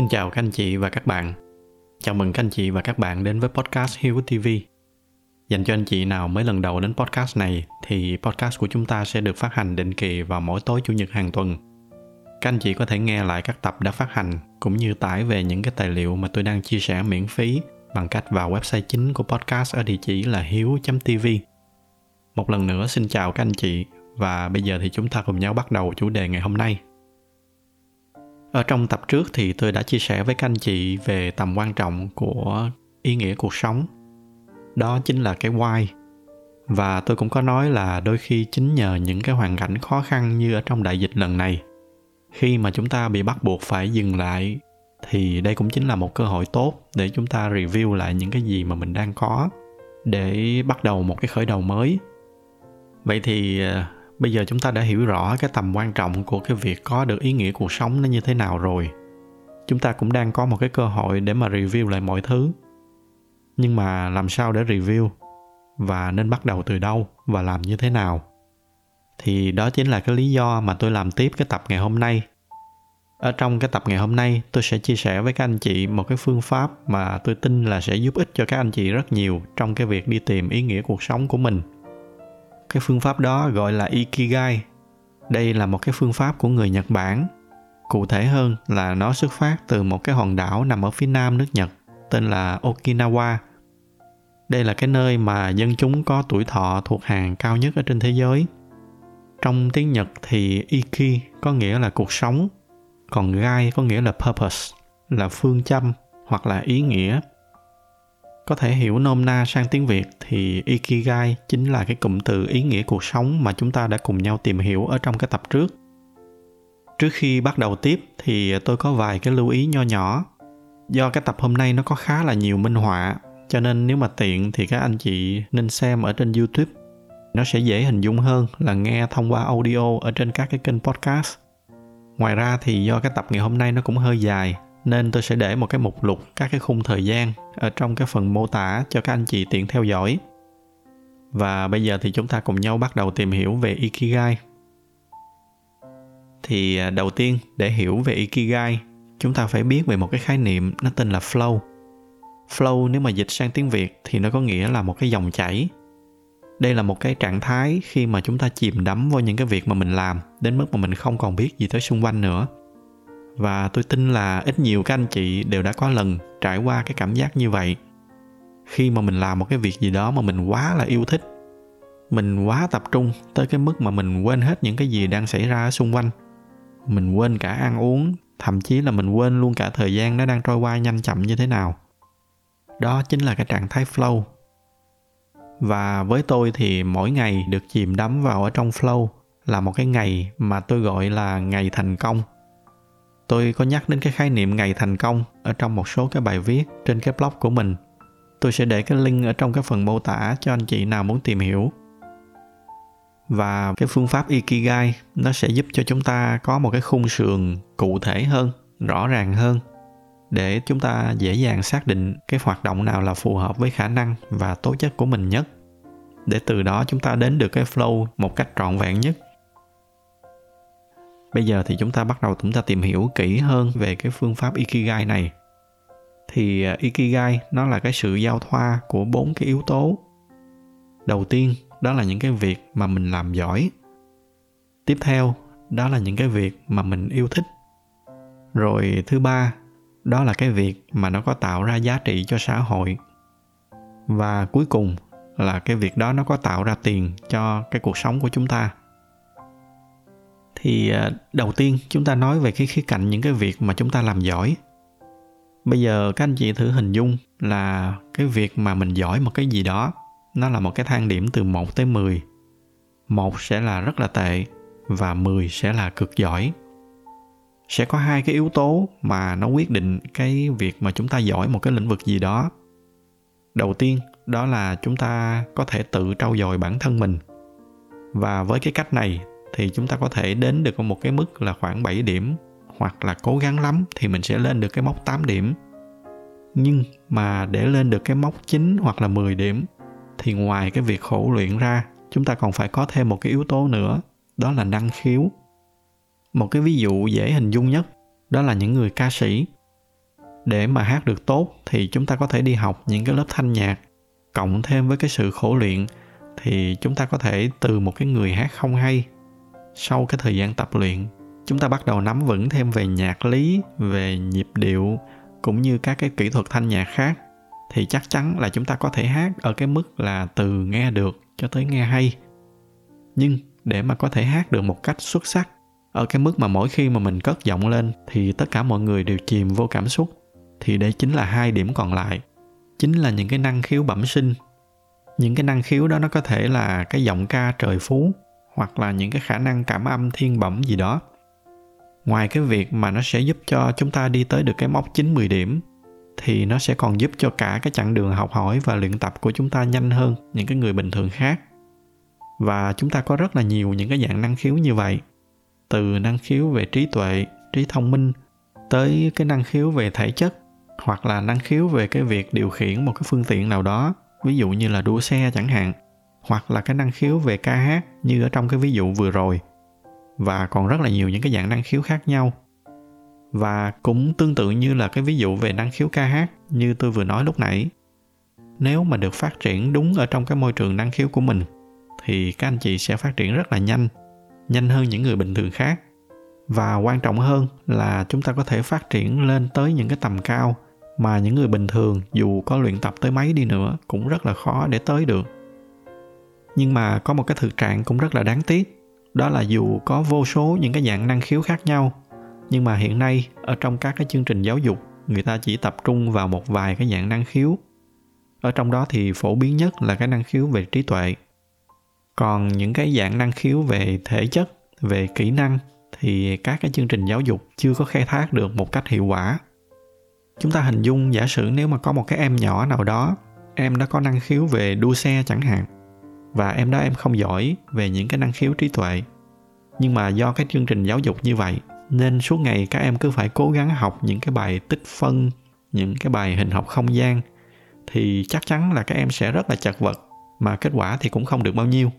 Xin chào các anh chị và các bạn. Chào mừng các anh chị và các bạn đến với podcast Hiếu TV. Dành cho anh chị nào mới lần đầu đến podcast này, thì podcast của chúng ta sẽ được phát hành định kỳ vào mỗi tối chủ nhật hàng tuần. Các anh chị có thể nghe lại các tập đã phát hành, cũng như tải về những cái tài liệu mà tôi đang chia sẻ miễn phí bằng cách vào website chính của podcast ở địa chỉ là hiếu.tv. Một lần nữa, xin chào các anh chị, và bây giờ thì chúng ta cùng nhau bắt đầu chủ đề ngày hôm nay ở trong tập trước thì tôi đã chia sẻ với các anh chị về tầm quan trọng của ý nghĩa cuộc sống. Đó chính là cái why. Và tôi cũng có nói là đôi khi chính nhờ những cái hoàn cảnh khó khăn như ở trong đại dịch lần này, khi mà chúng ta bị bắt buộc phải dừng lại, thì đây cũng chính là một cơ hội tốt để chúng ta review lại những cái gì mà mình đang có để bắt đầu một cái khởi đầu mới. Vậy thì ờ, bây giờ chúng ta đã hiểu rõ cái tầm quan trọng của cái việc có được ý nghĩa cuộc sống nó như thế nào rồi. Chúng ta cũng đang có một cái cơ hội để mà review lại mọi thứ. Nhưng mà làm sao để review và nên bắt đầu từ đâu và làm như thế nào? Thì đó chính là cái lý do mà tôi làm tiếp cái tập ngày hôm nay. Ở trong cái tập ngày hôm nay, tôi sẽ chia sẻ với các anh chị một cái phương pháp mà tôi tin là sẽ giúp ích cho các anh chị rất nhiều trong cái việc đi tìm ý nghĩa cuộc sống của mình cái phương pháp đó gọi là ikigai. Đây là một cái phương pháp của người nhật bản. Cụ thể hơn là nó xuất phát từ một cái hòn đảo nằm ở phía nam nước nhật, tên là okinawa. Đây là cái nơi mà dân chúng có tuổi thọ thuộc hàng cao nhất ở trên thế giới. Trong tiếng nhật thì iki có nghĩa là cuộc sống, còn gai có nghĩa là purpose, là phương châm hoặc là ý nghĩa có thể hiểu nôm na sang tiếng Việt thì Ikigai chính là cái cụm từ ý nghĩa cuộc sống mà chúng ta đã cùng nhau tìm hiểu ở trong cái tập trước. Trước khi bắt đầu tiếp thì tôi có vài cái lưu ý nho nhỏ. Do cái tập hôm nay nó có khá là nhiều minh họa, cho nên nếu mà tiện thì các anh chị nên xem ở trên YouTube. Nó sẽ dễ hình dung hơn là nghe thông qua audio ở trên các cái kênh podcast. Ngoài ra thì do cái tập ngày hôm nay nó cũng hơi dài nên tôi sẽ để một cái mục lục các cái khung thời gian ở trong cái phần mô tả cho các anh chị tiện theo dõi. Và bây giờ thì chúng ta cùng nhau bắt đầu tìm hiểu về Ikigai. Thì à, đầu tiên để hiểu về Ikigai, chúng ta phải biết về một cái khái niệm nó tên là flow. Flow nếu mà dịch sang tiếng Việt thì nó có nghĩa là một cái dòng chảy. Đây là một cái trạng thái khi mà chúng ta chìm đắm vào những cái việc mà mình làm đến mức mà mình không còn biết gì tới xung quanh nữa và tôi tin là ít nhiều các anh chị đều đã có lần trải qua cái cảm giác như vậy. Khi mà mình làm một cái việc gì đó mà mình quá là yêu thích, mình quá tập trung tới cái mức mà mình quên hết những cái gì đang xảy ra xung quanh. Mình quên cả ăn uống, thậm chí là mình quên luôn cả thời gian nó đang trôi qua nhanh chậm như thế nào. Đó chính là cái trạng thái flow. Và với tôi thì mỗi ngày được chìm đắm vào ở trong flow là một cái ngày mà tôi gọi là ngày thành công tôi có nhắc đến cái khái niệm ngày thành công ở trong một số cái bài viết trên cái blog của mình. Tôi sẽ để cái link ở trong cái phần mô tả cho anh chị nào muốn tìm hiểu. Và cái phương pháp ikigai, nó sẽ giúp cho chúng ta có một cái khung sườn cụ thể hơn, rõ ràng hơn, để chúng ta dễ dàng xác định cái hoạt động nào là phù hợp với khả năng và tố chất của mình nhất. Để từ đó chúng ta đến được cái flow một cách trọn vẹn nhất bây giờ thì chúng ta bắt đầu chúng ta tìm hiểu kỹ hơn về cái phương pháp ikigai này. Thì à, ikigai nó là cái sự giao thoa của bốn cái yếu tố. Đầu tiên, đó là những cái việc mà mình làm giỏi. Tiếp theo, đó là những cái việc mà mình yêu thích. Rồi thứ ba, đó là cái việc mà nó có tạo ra giá trị cho xã hội. Và cuối cùng là cái việc đó nó có tạo ra tiền cho cái cuộc sống của chúng ta thì à, đầu tiên chúng ta nói về cái khía cạnh những cái việc mà chúng ta làm giỏi. Bây giờ các anh chị thử hình dung là cái việc mà mình giỏi một cái gì đó, nó là một cái thang điểm từ 1 tới 10 một sẽ là rất là tệ và 10 sẽ là cực giỏi. Sẽ có hai cái yếu tố mà nó quyết định cái việc mà chúng ta giỏi một cái lĩnh vực gì đó. Đầu tiên, đó là chúng ta có thể tự trau dồi bản thân mình. Và với cái cách này thì chúng ta có thể đến được một cái mức là khoảng 7 điểm hoặc là cố gắng lắm thì mình sẽ lên được cái mốc 8 điểm. Nhưng mà để lên được cái mốc 9 hoặc là 10 điểm thì ngoài cái việc khổ luyện ra, chúng ta còn phải có thêm một cái yếu tố nữa, đó là năng khiếu. Một cái ví dụ dễ hình dung nhất đó là những người ca sĩ. để mà hát được tốt thì chúng ta có thể đi học những cái lớp thanh nhạc cộng thêm với cái sự khổ luyện thì chúng ta có thể từ một cái người hát không hay sau cái thời gian tập luyện, chúng ta bắt đầu nắm vững thêm về nhạc lý, về nhịp điệu, cũng như các cái kỹ thuật thanh nhạc khác, thì chắc chắn là chúng ta có thể hát ở cái mức là từ nghe được cho tới nghe hay. Nhưng để mà có thể hát được một cách xuất sắc, ở cái mức mà mỗi khi mà mình cất giọng lên thì tất cả mọi người đều chìm vô cảm xúc, thì đây chính là hai điểm còn lại. Chính là những cái năng khiếu bẩm sinh. Những cái năng khiếu đó nó có thể là cái giọng ca trời phú hoặc là những cái khả năng cảm âm, thiên bẩm gì đó. Ngoài cái việc mà nó sẽ giúp cho chúng ta đi tới được cái mốc 9 10 điểm, thì nó sẽ còn giúp cho cả cái chặng đường học hỏi và luyện tập của chúng ta nhanh hơn những cái người bình thường khác. Và chúng ta có rất là nhiều những cái dạng năng khiếu như vậy, từ năng khiếu về trí tuệ, trí thông minh, tới cái năng khiếu về thể chất, hoặc là năng khiếu về cái việc điều khiển một cái phương tiện nào đó, ví dụ như là đua xe chẳng hạn hoặc là cái năng khiếu về ca hát như ở trong cái ví dụ vừa rồi. Và còn rất là nhiều những cái dạng năng khiếu khác nhau. Và cũng tương tự như là cái ví dụ về năng khiếu ca hát như tôi vừa nói lúc nãy. Nếu mà được phát triển đúng ở trong cái môi trường năng khiếu của mình, thì các anh chị sẽ phát triển rất là nhanh nhanh hơn những người bình thường khác. Và quan trọng hơn là chúng ta có thể phát triển lên tới những cái tầm cao mà những người bình thường dù có luyện tập tới mấy đi nữa cũng rất là khó để tới được nhưng mà có một cái thực trạng cũng rất là đáng tiếc. Đó là dù có vô số những cái dạng năng khiếu khác nhau, nhưng mà hiện nay ở trong các cái chương trình giáo dục, người ta chỉ tập trung vào một vài cái dạng năng khiếu. Ở trong đó thì phổ biến nhất là cái năng khiếu về trí tuệ. Còn những cái dạng năng khiếu về thể chất, về kỹ năng thì các cái chương trình giáo dục chưa có khai thác được một cách hiệu quả. Chúng ta hình dung, giả sử nếu mà có một cái em nhỏ nào đó, em đã có năng khiếu về đua xe chẳng hạn và em đó em không giỏi về những cái năng khiếu trí tuệ. Nhưng mà do cái chương trình giáo dục như vậy, nên suốt ngày các em cứ phải cố gắng học những cái bài tích phân, những cái bài hình học không gian. Thì chắc chắn là các em sẽ rất là chật vật, mà kết quả thì cũng không được bao nhiêu.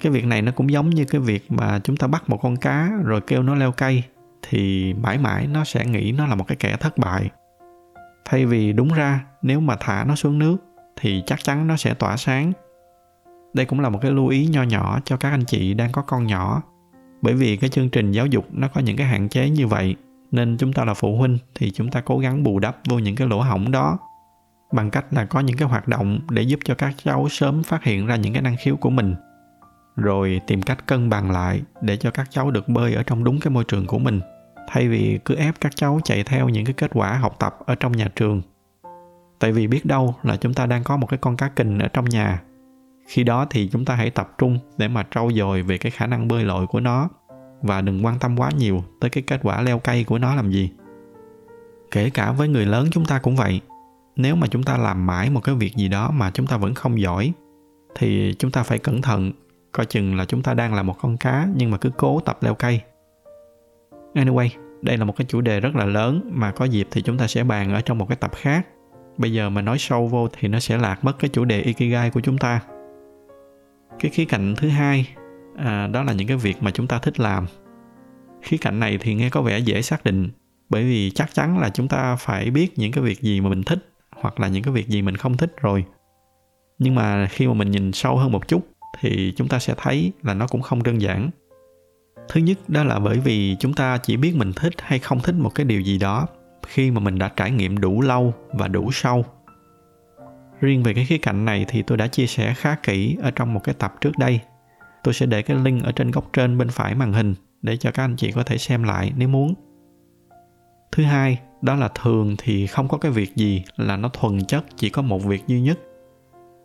Cái việc này nó cũng giống như cái việc mà chúng ta bắt một con cá rồi kêu nó leo cây, thì mãi mãi nó sẽ nghĩ nó là một cái kẻ thất bại. Thay vì đúng ra, nếu mà thả nó xuống nước, thì chắc chắn nó sẽ tỏa sáng đây cũng là một cái lưu ý nho nhỏ cho các anh chị đang có con nhỏ. Bởi vì cái chương trình giáo dục nó có những cái hạn chế như vậy, nên chúng ta là phụ huynh thì chúng ta cố gắng bù đắp vô những cái lỗ hổng đó. Bằng cách là có những cái hoạt động để giúp cho các cháu sớm phát hiện ra những cái năng khiếu của mình. Rồi tìm cách cân bằng lại để cho các cháu được bơi ở trong đúng cái môi trường của mình, thay vì cứ ép các cháu chạy theo những cái kết quả học tập ở trong nhà trường. Tại vì biết đâu là chúng ta đang có một cái con cá kình ở trong nhà khi đó thì chúng ta hãy tập trung để mà trau dồi về cái khả năng bơi lội của nó. Và đừng quan tâm quá nhiều tới cái kết quả leo cây của nó làm gì. Kể cả với người lớn chúng ta cũng vậy. Nếu mà chúng ta làm mãi một cái việc gì đó mà chúng ta vẫn không giỏi, thì chúng ta phải cẩn thận, coi chừng là chúng ta đang là một con cá nhưng mà cứ cố tập leo cây. Anyway, đây là một cái chủ đề rất là lớn mà có dịp thì chúng ta sẽ bàn ở trong một cái tập khác. Bây giờ mà nói sâu vô thì nó sẽ lạc mất cái chủ đề ikigai của chúng ta cái khía cạnh thứ hai à, đó là những cái việc mà chúng ta thích làm. Khía cạnh này thì nghe có vẻ dễ xác định bởi vì chắc chắn là chúng ta phải biết những cái việc gì mà mình thích hoặc là những cái việc gì mình không thích rồi. Nhưng mà khi mà mình nhìn sâu hơn một chút thì chúng ta sẽ thấy là nó cũng không đơn giản. Thứ nhất đó là bởi vì chúng ta chỉ biết mình thích hay không thích một cái điều gì đó khi mà mình đã trải nghiệm đủ lâu và đủ sâu riêng về cái khía cạnh này thì tôi đã chia sẻ khá kỹ ở trong một cái tập trước đây. Tôi sẽ để cái link ở trên góc trên bên phải màn hình để cho các anh chị có thể xem lại nếu muốn. Thứ hai, đó là thường thì không có cái việc gì là nó thuần chất, chỉ có một việc duy nhất.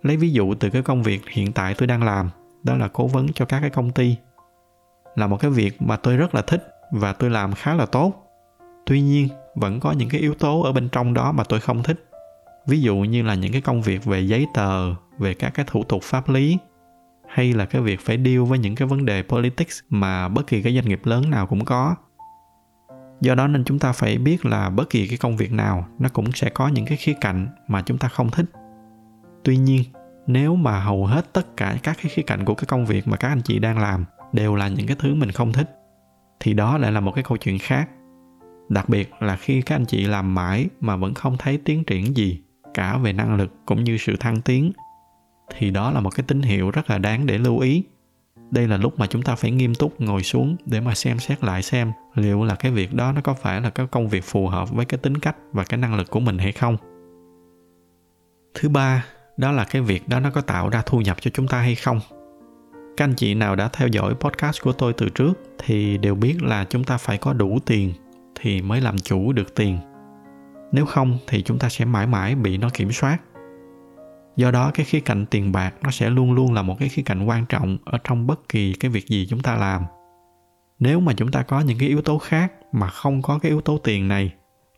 Lấy ví dụ từ cái công việc hiện tại tôi đang làm, đó là cố vấn cho các cái công ty. Là một cái việc mà tôi rất là thích và tôi làm khá là tốt. Tuy nhiên, vẫn có những cái yếu tố ở bên trong đó mà tôi không thích ví dụ như là những cái công việc về giấy tờ, về các cái thủ tục pháp lý, hay là cái việc phải deal với những cái vấn đề politics mà bất kỳ cái doanh nghiệp lớn nào cũng có. Do đó nên chúng ta phải biết là bất kỳ cái công việc nào, nó cũng sẽ có những cái khía cạnh mà chúng ta không thích. Tuy nhiên, nếu mà hầu hết tất cả các cái khía cạnh của cái công việc mà các anh chị đang làm đều là những cái thứ mình không thích, thì đó lại là một cái câu chuyện khác. Đặc biệt là khi các anh chị làm mãi mà vẫn không thấy tiến triển gì cả về năng lực cũng như sự thăng tiến. Thì đó là một cái tín hiệu rất là đáng để lưu ý. Đây là lúc mà chúng ta phải nghiêm túc ngồi xuống để mà xem xét lại xem liệu là cái việc đó nó có phải là cái công việc phù hợp với cái tính cách và cái năng lực của mình hay không. Thứ ba, đó là cái việc đó nó có tạo ra thu nhập cho chúng ta hay không. Các anh chị nào đã theo dõi podcast của tôi từ trước thì đều biết là chúng ta phải có đủ tiền thì mới làm chủ được tiền nếu không thì chúng ta sẽ mãi mãi bị nó kiểm soát. Do đó, cái khía cạnh tiền bạc nó sẽ luôn luôn là một cái khía cạnh quan trọng ở trong bất kỳ cái việc gì chúng ta làm. Nếu mà chúng ta có những cái yếu tố khác mà không có cái yếu tố tiền này,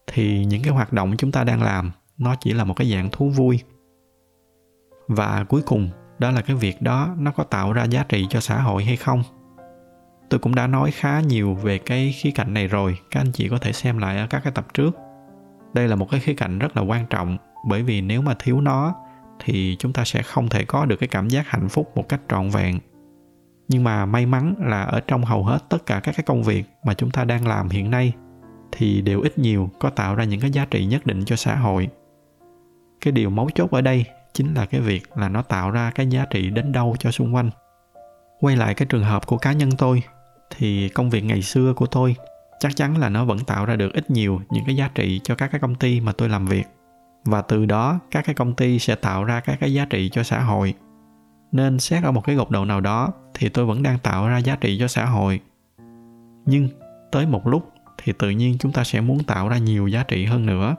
thì những cái hoạt động chúng ta đang làm nó chỉ là một cái dạng thú vui. Và cuối cùng, đó là cái việc đó nó có tạo ra giá trị cho xã hội hay không? Tôi cũng đã nói khá nhiều về cái khía cạnh này rồi, các anh chị có thể xem lại ở các cái tập trước đây là một cái khía cạnh rất là quan trọng, bởi vì nếu mà thiếu nó, thì chúng ta sẽ không thể có được cái cảm giác hạnh phúc một cách trọn vẹn. Nhưng mà may mắn là ở trong hầu hết tất cả các cái công việc mà chúng ta đang làm hiện nay, thì đều ít nhiều có tạo ra những cái giá trị nhất định cho xã hội. Cái điều mấu chốt ở đây chính là cái việc là nó tạo ra cái giá trị đến đâu cho xung quanh. Quay lại cái trường hợp của cá nhân tôi, thì công việc ngày xưa của tôi chắc chắn là nó vẫn tạo ra được ít nhiều những cái giá trị cho các cái công ty mà tôi làm việc. Và từ đó, các cái công ty sẽ tạo ra các cái giá trị cho xã hội. Nên xét ở một cái góc độ nào đó thì tôi vẫn đang tạo ra giá trị cho xã hội. Nhưng tới một lúc thì tự nhiên chúng ta sẽ muốn tạo ra nhiều giá trị hơn nữa.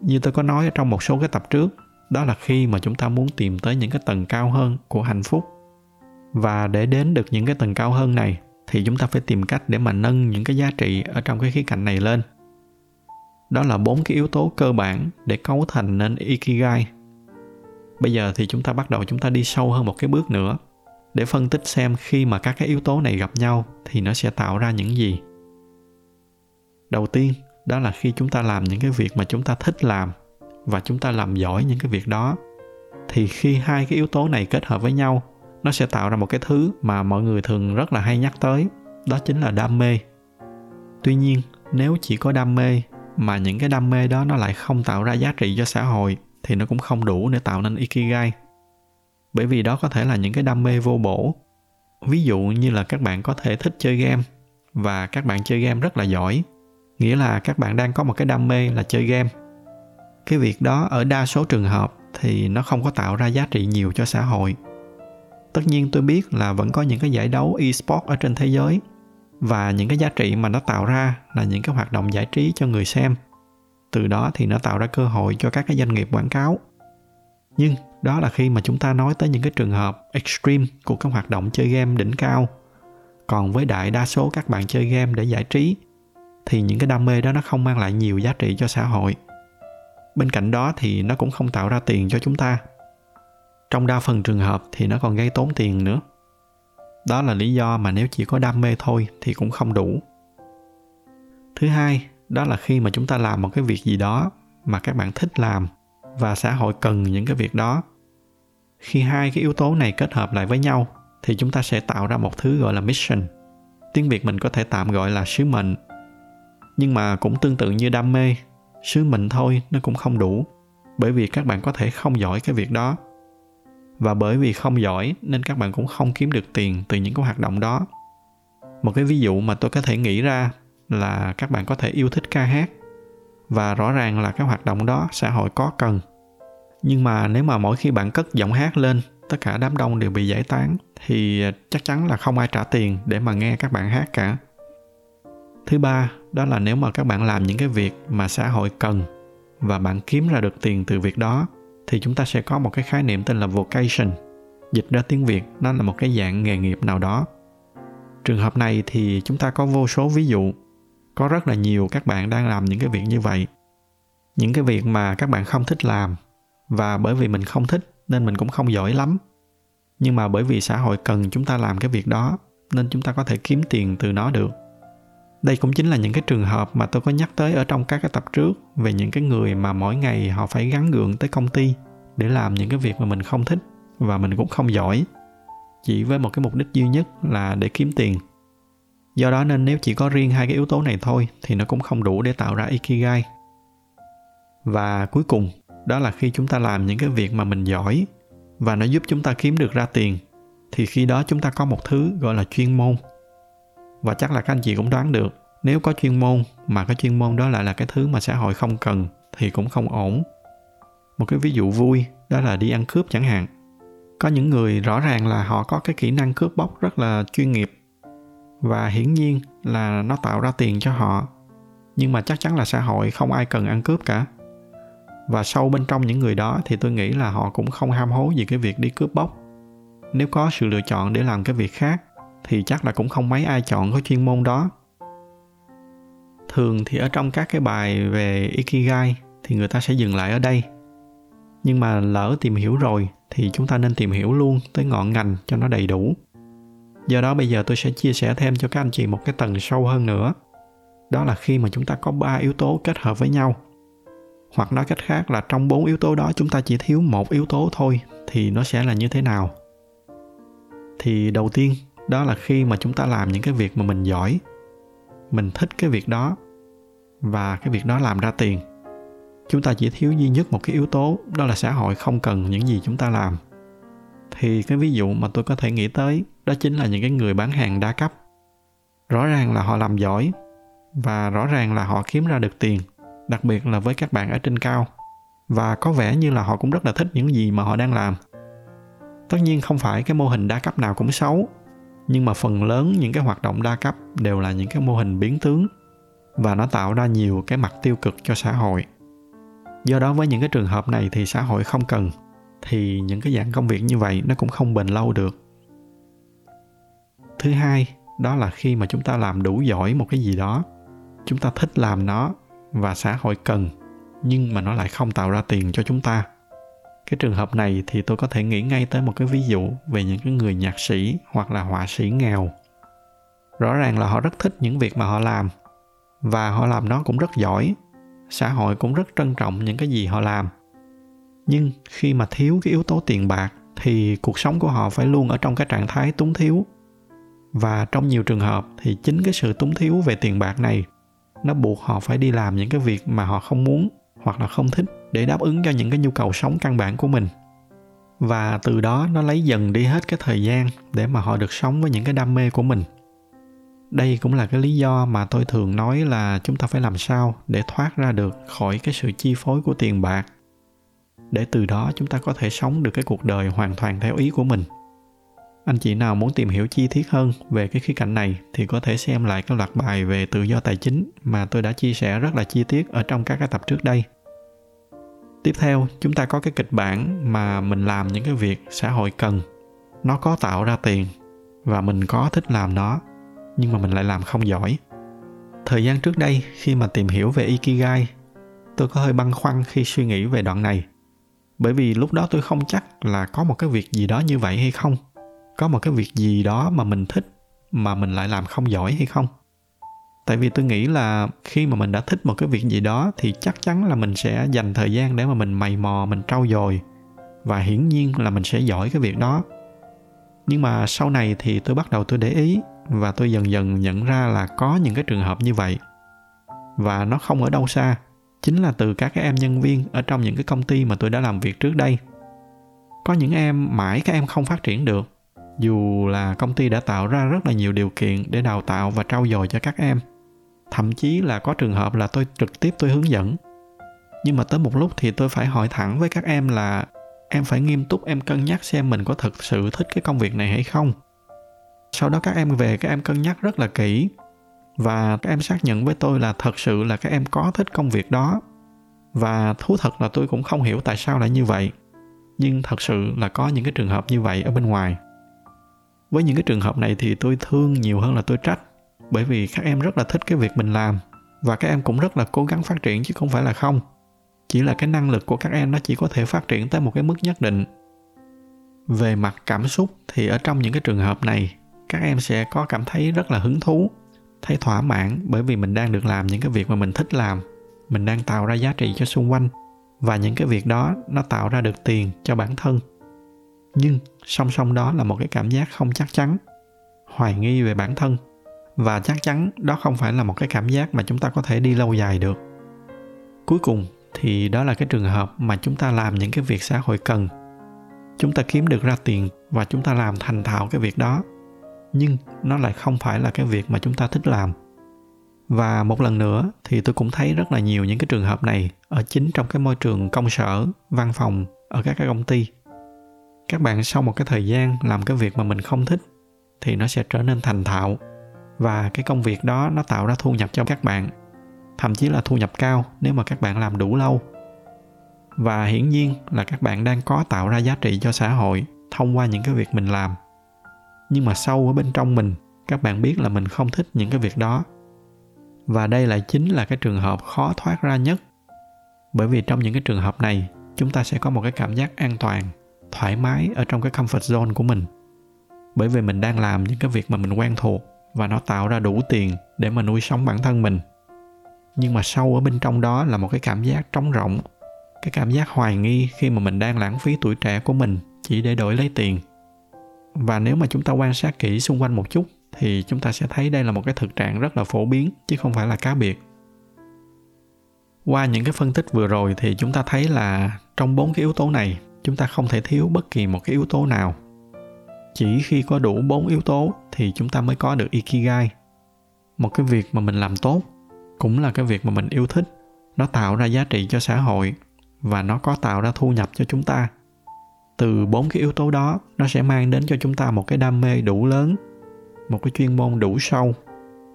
Như tôi có nói ở trong một số cái tập trước, đó là khi mà chúng ta muốn tìm tới những cái tầng cao hơn của hạnh phúc. Và để đến được những cái tầng cao hơn này thì chúng ta phải tìm cách để mà nâng những cái giá trị ở trong cái khía cạnh này lên. Đó là bốn cái yếu tố cơ bản để cấu thành nên ikigai. Bây giờ thì chúng ta bắt đầu chúng ta đi sâu hơn một cái bước nữa. Để phân tích xem khi mà các cái yếu tố này gặp nhau thì nó sẽ tạo ra những gì. Đầu tiên, đó là khi chúng ta làm những cái việc mà chúng ta thích làm và chúng ta làm giỏi những cái việc đó, thì khi hai cái yếu tố này kết hợp với nhau nó sẽ tạo ra một cái thứ mà mọi người thường rất là hay nhắc tới, đó chính là đam mê. Tuy nhiên, nếu chỉ có đam mê mà những cái đam mê đó nó lại không tạo ra giá trị cho xã hội, thì nó cũng không đủ để tạo nên ikigai. Bởi vì đó có thể là những cái đam mê vô bổ. Ví dụ như là các bạn có thể thích chơi game, và các bạn chơi game rất là giỏi. Nghĩa là các bạn đang có một cái đam mê là chơi game. Cái việc đó ở đa số trường hợp thì nó không có tạo ra giá trị nhiều cho xã hội tất nhiên tôi biết là vẫn có những cái giải đấu esports ở trên thế giới. Và những cái giá trị mà nó tạo ra là những cái hoạt động giải trí cho người xem. Từ đó thì nó tạo ra cơ hội cho các cái doanh nghiệp quảng cáo. Nhưng đó là khi mà chúng ta nói tới những cái trường hợp extreme của các hoạt động chơi game đỉnh cao. Còn với đại đa số các bạn chơi game để giải trí, thì những cái đam mê đó nó không mang lại nhiều giá trị cho xã hội. Bên cạnh đó thì nó cũng không tạo ra tiền cho chúng ta trong đa phần trường hợp thì nó còn gây tốn tiền nữa. Đó là lý do mà nếu chỉ có đam mê thôi thì cũng không đủ. Thứ hai, đó là khi mà chúng ta làm một cái việc gì đó mà các bạn thích làm và xã hội cần những cái việc đó. Khi hai cái yếu tố này kết hợp lại với nhau thì chúng ta sẽ tạo ra một thứ gọi là mission. Tiếng việt mình có thể tạm gọi là sứ mệnh. Nhưng mà cũng tương tự như đam mê, sứ mệnh thôi nó cũng không đủ, bởi vì các bạn có thể không giỏi cái việc đó và bởi vì không giỏi, nên các bạn cũng không kiếm được tiền từ những cái hoạt động đó. Một cái ví dụ mà tôi có thể nghĩ ra là các bạn có thể yêu thích ca hát. Và rõ ràng là cái hoạt động đó xã hội có cần. Nhưng mà nếu mà mỗi khi bạn cất giọng hát lên, tất cả đám đông đều bị giải tán, thì chắc chắn là không ai trả tiền để mà nghe các bạn hát cả. Thứ ba, đó là nếu mà các bạn làm những cái việc mà xã hội cần và bạn kiếm ra được tiền từ việc đó thì chúng ta sẽ có một cái khái niệm tên là vocation. Dịch ra tiếng việt, nó là một cái dạng nghề nghiệp nào đó. Trường hợp này thì chúng ta có vô số ví dụ. Có rất là nhiều các bạn đang làm những cái việc như vậy. Những cái việc mà các bạn không thích làm. Và bởi vì mình không thích, nên mình cũng không giỏi lắm. Nhưng mà bởi vì xã hội cần chúng ta làm cái việc đó, nên chúng ta có thể kiếm tiền từ nó được đây cũng chính là những cái trường hợp mà tôi có nhắc tới ở trong các cái tập trước về những cái người mà mỗi ngày họ phải gắn gượng tới công ty để làm những cái việc mà mình không thích và mình cũng không giỏi. Chỉ với một cái mục đích duy nhất là để kiếm tiền. Do đó nên nếu chỉ có riêng hai cái yếu tố này thôi thì nó cũng không đủ để tạo ra ikigai. Và cuối cùng, đó là khi chúng ta làm những cái việc mà mình giỏi và nó giúp chúng ta kiếm được ra tiền, thì khi đó chúng ta có một thứ gọi là chuyên môn và chắc là các anh chị cũng đoán được, nếu có chuyên môn mà cái chuyên môn đó lại là cái thứ mà xã hội không cần thì cũng không ổn. Một cái ví dụ vui đó là đi ăn cướp chẳng hạn. Có những người rõ ràng là họ có cái kỹ năng cướp bóc rất là chuyên nghiệp. Và hiển nhiên là nó tạo ra tiền cho họ. Nhưng mà chắc chắn là xã hội không ai cần ăn cướp cả. Và sâu bên trong những người đó thì tôi nghĩ là họ cũng không ham hố gì cái việc đi cướp bóc. Nếu có sự lựa chọn để làm cái việc khác thì chắc là cũng không mấy ai chọn có chuyên môn đó. Thường thì ở trong các cái bài về ikigai thì người ta sẽ dừng lại ở đây. Nhưng mà lỡ tìm hiểu rồi thì chúng ta nên tìm hiểu luôn tới ngọn ngành cho nó đầy đủ. Do đó bây giờ tôi sẽ chia sẻ thêm cho các anh chị một cái tầng sâu hơn nữa. Đó là khi mà chúng ta có ba yếu tố kết hợp với nhau. Hoặc nói cách khác là trong bốn yếu tố đó chúng ta chỉ thiếu một yếu tố thôi thì nó sẽ là như thế nào? Thì đầu tiên đó là khi mà chúng ta làm những cái việc mà mình giỏi. Mình thích cái việc đó và cái việc đó làm ra tiền. Chúng ta chỉ thiếu duy nhất một cái yếu tố, đó là xã hội không cần những gì chúng ta làm. Thì cái ví dụ mà tôi có thể nghĩ tới, đó chính là những cái người bán hàng đa cấp. Rõ ràng là họ làm giỏi và rõ ràng là họ kiếm ra được tiền, đặc biệt là với các bạn ở trên cao. Và có vẻ như là họ cũng rất là thích những gì mà họ đang làm. Tất nhiên không phải cái mô hình đa cấp nào cũng xấu nhưng mà phần lớn những cái hoạt động đa cấp đều là những cái mô hình biến tướng và nó tạo ra nhiều cái mặt tiêu cực cho xã hội. Do đó với những cái trường hợp này thì xã hội không cần, thì những cái dạng công việc như vậy nó cũng không bền lâu được. Thứ hai, đó là khi mà chúng ta làm đủ giỏi một cái gì đó, chúng ta thích làm nó và xã hội cần, nhưng mà nó lại không tạo ra tiền cho chúng ta cái trường hợp này thì tôi có thể nghĩ ngay tới một cái ví dụ về những cái người nhạc sĩ hoặc là họa sĩ nghèo. Rõ ràng là họ rất thích những việc mà họ làm, và họ làm nó cũng rất giỏi, xã hội cũng rất trân trọng những cái gì họ làm. Nhưng khi mà thiếu cái yếu tố tiền bạc thì cuộc sống của họ phải luôn ở trong cái trạng thái túng thiếu. Và trong nhiều trường hợp thì chính cái sự túng thiếu về tiền bạc này, nó buộc họ phải đi làm những cái việc mà họ không muốn hoặc là không thích để đáp ứng cho những cái nhu cầu sống căn bản của mình. Và từ đó nó lấy dần đi hết cái thời gian để mà họ được sống với những cái đam mê của mình. Đây cũng là cái lý do mà tôi thường nói là chúng ta phải làm sao để thoát ra được khỏi cái sự chi phối của tiền bạc. Để từ đó chúng ta có thể sống được cái cuộc đời hoàn toàn theo ý của mình. Anh chị nào muốn tìm hiểu chi tiết hơn về cái khía cạnh này thì có thể xem lại cái loạt bài về tự do tài chính mà tôi đã chia sẻ rất là chi tiết ở trong các cái tập trước đây tiếp theo, chúng ta có cái kịch bản mà mình làm những cái việc xã hội cần. Nó có tạo ra tiền và mình có thích làm nó, nhưng mà mình lại làm không giỏi. Thời gian trước đây, khi mà tìm hiểu về ikigai, tôi có hơi băn khoăn khi suy nghĩ về đoạn này. Bởi vì lúc đó tôi không chắc là có một cái việc gì đó như vậy hay không. Có một cái việc gì đó mà mình thích, mà mình lại làm không giỏi hay không tại vì tôi nghĩ là khi mà mình đã thích một cái việc gì đó thì chắc chắn là mình sẽ dành thời gian để mà mình mày mò, mình trau dồi. Và hiển nhiên là mình sẽ giỏi cái việc đó. Nhưng mà sau này thì tôi bắt đầu tôi để ý và tôi dần dần nhận ra là có những cái trường hợp như vậy. Và nó không ở đâu xa, chính là từ các cái em nhân viên ở trong những cái công ty mà tôi đã làm việc trước đây. Có những em mãi các em không phát triển được, dù là công ty đã tạo ra rất là nhiều điều kiện để đào tạo và trau dồi cho các em thậm chí là có trường hợp là tôi trực tiếp tôi hướng dẫn. Nhưng mà tới một lúc thì tôi phải hỏi thẳng với các em là, em phải nghiêm túc em cân nhắc xem mình có thực sự thích cái công việc này hay không. Sau đó các em về, các em cân nhắc rất là kỹ. Và các em xác nhận với tôi là thật sự là các em có thích công việc đó. Và thú thật là tôi cũng không hiểu tại sao lại như vậy. Nhưng thật sự là có những cái trường hợp như vậy ở bên ngoài. Với những cái trường hợp này thì tôi thương nhiều hơn là tôi trách bởi vì các em rất là thích cái việc mình làm, và các em cũng rất là cố gắng phát triển chứ không phải là không. Chỉ là cái năng lực của các em nó chỉ có thể phát triển tới một cái mức nhất định. Về mặt cảm xúc thì ở trong những cái trường hợp này, các em sẽ có cảm thấy rất là hứng thú, thấy thỏa mãn bởi vì mình đang được làm những cái việc mà mình thích làm. Mình đang tạo ra giá trị cho xung quanh, và những cái việc đó nó tạo ra được tiền cho bản thân. Nhưng song song đó là một cái cảm giác không chắc chắn, hoài nghi về bản thân và chắc chắn đó không phải là một cái cảm giác mà chúng ta có thể đi lâu dài được. Cuối cùng thì đó là cái trường hợp mà chúng ta làm những cái việc xã hội cần. Chúng ta kiếm được ra tiền và chúng ta làm thành thạo cái việc đó. Nhưng nó lại không phải là cái việc mà chúng ta thích làm. Và một lần nữa thì tôi cũng thấy rất là nhiều những cái trường hợp này ở chính trong cái môi trường công sở, văn phòng ở các cái công ty. Các bạn sau một cái thời gian làm cái việc mà mình không thích thì nó sẽ trở nên thành thạo và cái công việc đó nó tạo ra thu nhập cho các bạn, thậm chí là thu nhập cao nếu mà các bạn làm đủ lâu. Và hiển nhiên là các bạn đang có tạo ra giá trị cho xã hội thông qua những cái việc mình làm. Nhưng mà sâu ở bên trong mình, các bạn biết là mình không thích những cái việc đó. Và đây lại chính là cái trường hợp khó thoát ra nhất. Bởi vì trong những cái trường hợp này, chúng ta sẽ có một cái cảm giác an toàn, thoải mái ở trong cái comfort zone của mình. Bởi vì mình đang làm những cái việc mà mình quen thuộc và nó tạo ra đủ tiền để mà nuôi sống bản thân mình. Nhưng mà sâu ở bên trong đó là một cái cảm giác trống rỗng, cái cảm giác hoài nghi khi mà mình đang lãng phí tuổi trẻ của mình chỉ để đổi lấy tiền. Và nếu mà chúng ta quan sát kỹ xung quanh một chút thì chúng ta sẽ thấy đây là một cái thực trạng rất là phổ biến, chứ không phải là cá biệt. Qua những cái phân tích vừa rồi thì chúng ta thấy là trong bốn cái yếu tố này, chúng ta không thể thiếu bất kỳ một cái yếu tố nào chỉ khi có đủ bốn yếu tố thì chúng ta mới có được ikigai. Một cái việc mà mình làm tốt cũng là cái việc mà mình yêu thích. Nó tạo ra giá trị cho xã hội và nó có tạo ra thu nhập cho chúng ta. Từ bốn cái yếu tố đó, nó sẽ mang đến cho chúng ta một cái đam mê đủ lớn, một cái chuyên môn đủ sâu.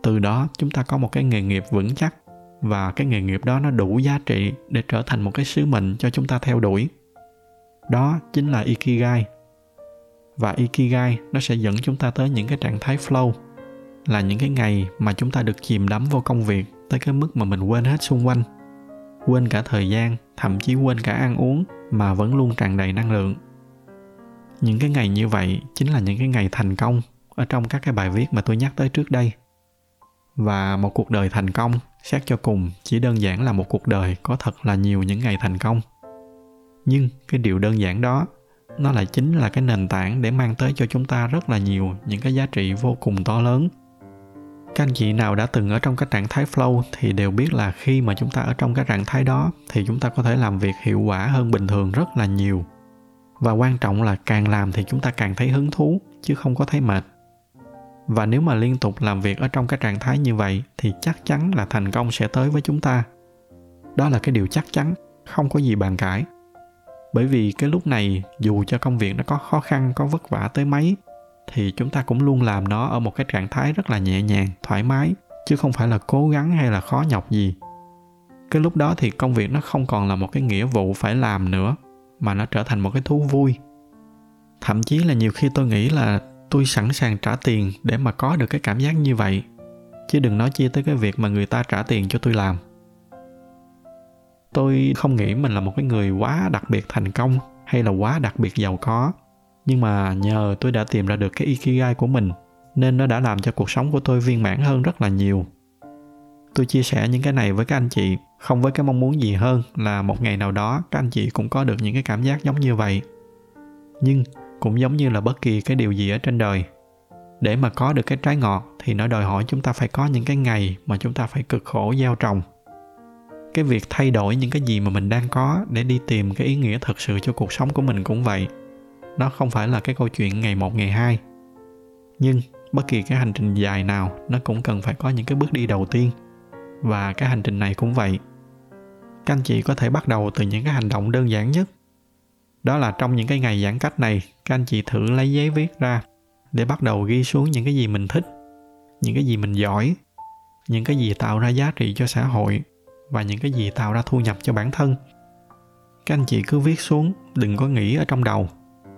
Từ đó, chúng ta có một cái nghề nghiệp vững chắc và cái nghề nghiệp đó nó đủ giá trị để trở thành một cái sứ mệnh cho chúng ta theo đuổi. Đó chính là ikigai và ikigai, nó sẽ dẫn chúng ta tới những cái trạng thái flow, là những cái ngày mà chúng ta được chìm đắm vào công việc, tới cái mức mà mình quên hết xung quanh, quên cả thời gian, thậm chí quên cả ăn uống mà vẫn luôn tràn đầy năng lượng. Những cái ngày như vậy chính là những cái ngày thành công ở trong các cái bài viết mà tôi nhắc tới trước đây. Và một cuộc đời thành công, xét cho cùng, chỉ đơn giản là một cuộc đời có thật là nhiều những ngày thành công. Nhưng cái điều đơn giản đó nó lại chính là cái nền tảng để mang tới cho chúng ta rất là nhiều những cái giá trị vô cùng to lớn. Các anh chị nào đã từng ở trong cái trạng thái flow thì đều biết là khi mà chúng ta ở trong cái trạng thái đó thì chúng ta có thể làm việc hiệu quả hơn bình thường rất là nhiều. Và quan trọng là càng làm thì chúng ta càng thấy hứng thú, chứ không có thấy mệt. Và nếu mà liên tục làm việc ở trong cái trạng thái như vậy thì chắc chắn là thành công sẽ tới với chúng ta. Đó là cái điều chắc chắn, không có gì bàn cãi bởi vì cái lúc này, dù cho công việc nó có khó khăn, có vất vả tới mấy, thì chúng ta cũng luôn làm nó ở một cái trạng thái rất là nhẹ nhàng, thoải mái, chứ không phải là cố gắng hay là khó nhọc gì. Cái lúc đó thì công việc nó không còn là một cái nghĩa vụ phải làm nữa, mà nó trở thành một cái thú vui. Thậm chí là nhiều khi tôi nghĩ là tôi sẵn sàng trả tiền để mà có được cái cảm giác như vậy, chứ đừng nói chi tới cái việc mà người ta trả tiền cho tôi làm tôi không nghĩ mình là một cái người quá đặc biệt thành công hay là quá đặc biệt giàu có. Nhưng mà nhờ tôi đã tìm ra được cái ikigai của mình, nên nó đã làm cho cuộc sống của tôi viên mãn hơn rất là nhiều. Tôi chia sẻ những cái này với các anh chị, không với cái mong muốn gì hơn là một ngày nào đó các anh chị cũng có được những cái cảm giác giống như vậy. Nhưng cũng giống như là bất kỳ cái điều gì ở trên đời. Để mà có được cái trái ngọt thì nó đòi hỏi chúng ta phải có những cái ngày mà chúng ta phải cực khổ gieo trồng cái việc thay đổi những cái gì mà mình đang có để đi tìm cái ý nghĩa thật sự cho cuộc sống của mình cũng vậy. Nó không phải là cái câu chuyện ngày một, ngày hai. Nhưng bất kỳ cái hành trình dài nào, nó cũng cần phải có những cái bước đi đầu tiên. Và cái hành trình này cũng vậy. Các anh chị có thể bắt đầu từ những cái hành động đơn giản nhất. Đó là trong những cái ngày giãn cách này, các anh chị thử lấy giấy viết ra để bắt đầu ghi xuống những cái gì mình thích, những cái gì mình giỏi, những cái gì tạo ra giá trị cho xã hội và những cái gì tạo ra thu nhập cho bản thân. Các anh chị cứ viết xuống, đừng có nghĩ ở trong đầu.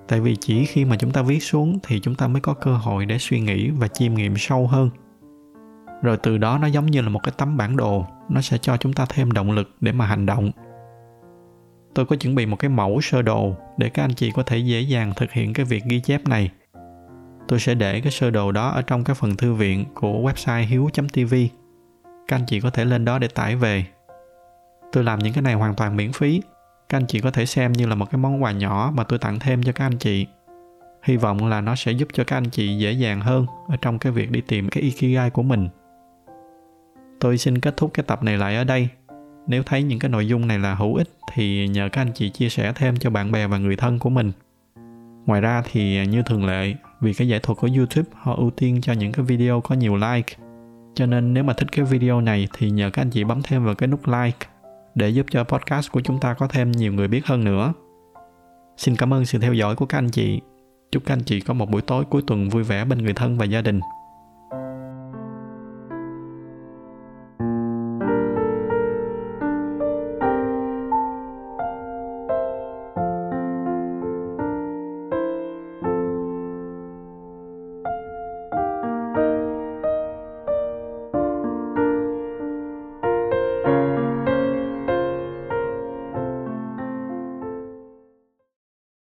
Tại vì chỉ khi mà chúng ta viết xuống thì chúng ta mới có cơ hội để suy nghĩ và chiêm nghiệm sâu hơn. Rồi từ đó nó giống như là một cái tấm bản đồ, nó sẽ cho chúng ta thêm động lực để mà hành động. Tôi có chuẩn bị một cái mẫu sơ đồ để các anh chị có thể dễ dàng thực hiện cái việc ghi chép này. Tôi sẽ để cái sơ đồ đó ở trong cái phần thư viện của website hiếu.tv các anh chị có thể lên đó để tải về tôi làm những cái này hoàn toàn miễn phí. Các anh chị có thể xem như là một cái món quà nhỏ mà tôi tặng thêm cho các anh chị. Hy vọng là nó sẽ giúp cho các anh chị dễ dàng hơn ở trong cái việc đi tìm cái ikigai của mình. Tôi xin kết thúc cái tập này lại ở đây. Nếu thấy những cái nội dung này là hữu ích thì nhờ các anh chị chia sẻ thêm cho bạn bè và người thân của mình. Ngoài ra thì, như thường lệ, vì cái giải thuật của youtube, họ ưu tiên cho những cái video có nhiều like. Cho nên nếu mà thích cái video này thì nhờ các anh chị bấm thêm vào cái nút like để giúp cho podcast của chúng ta có thêm nhiều người biết hơn nữa. Xin cảm ơn sự theo dõi của các anh chị. Chúc các anh chị có một buổi tối cuối tuần vui vẻ bên người thân và gia đình.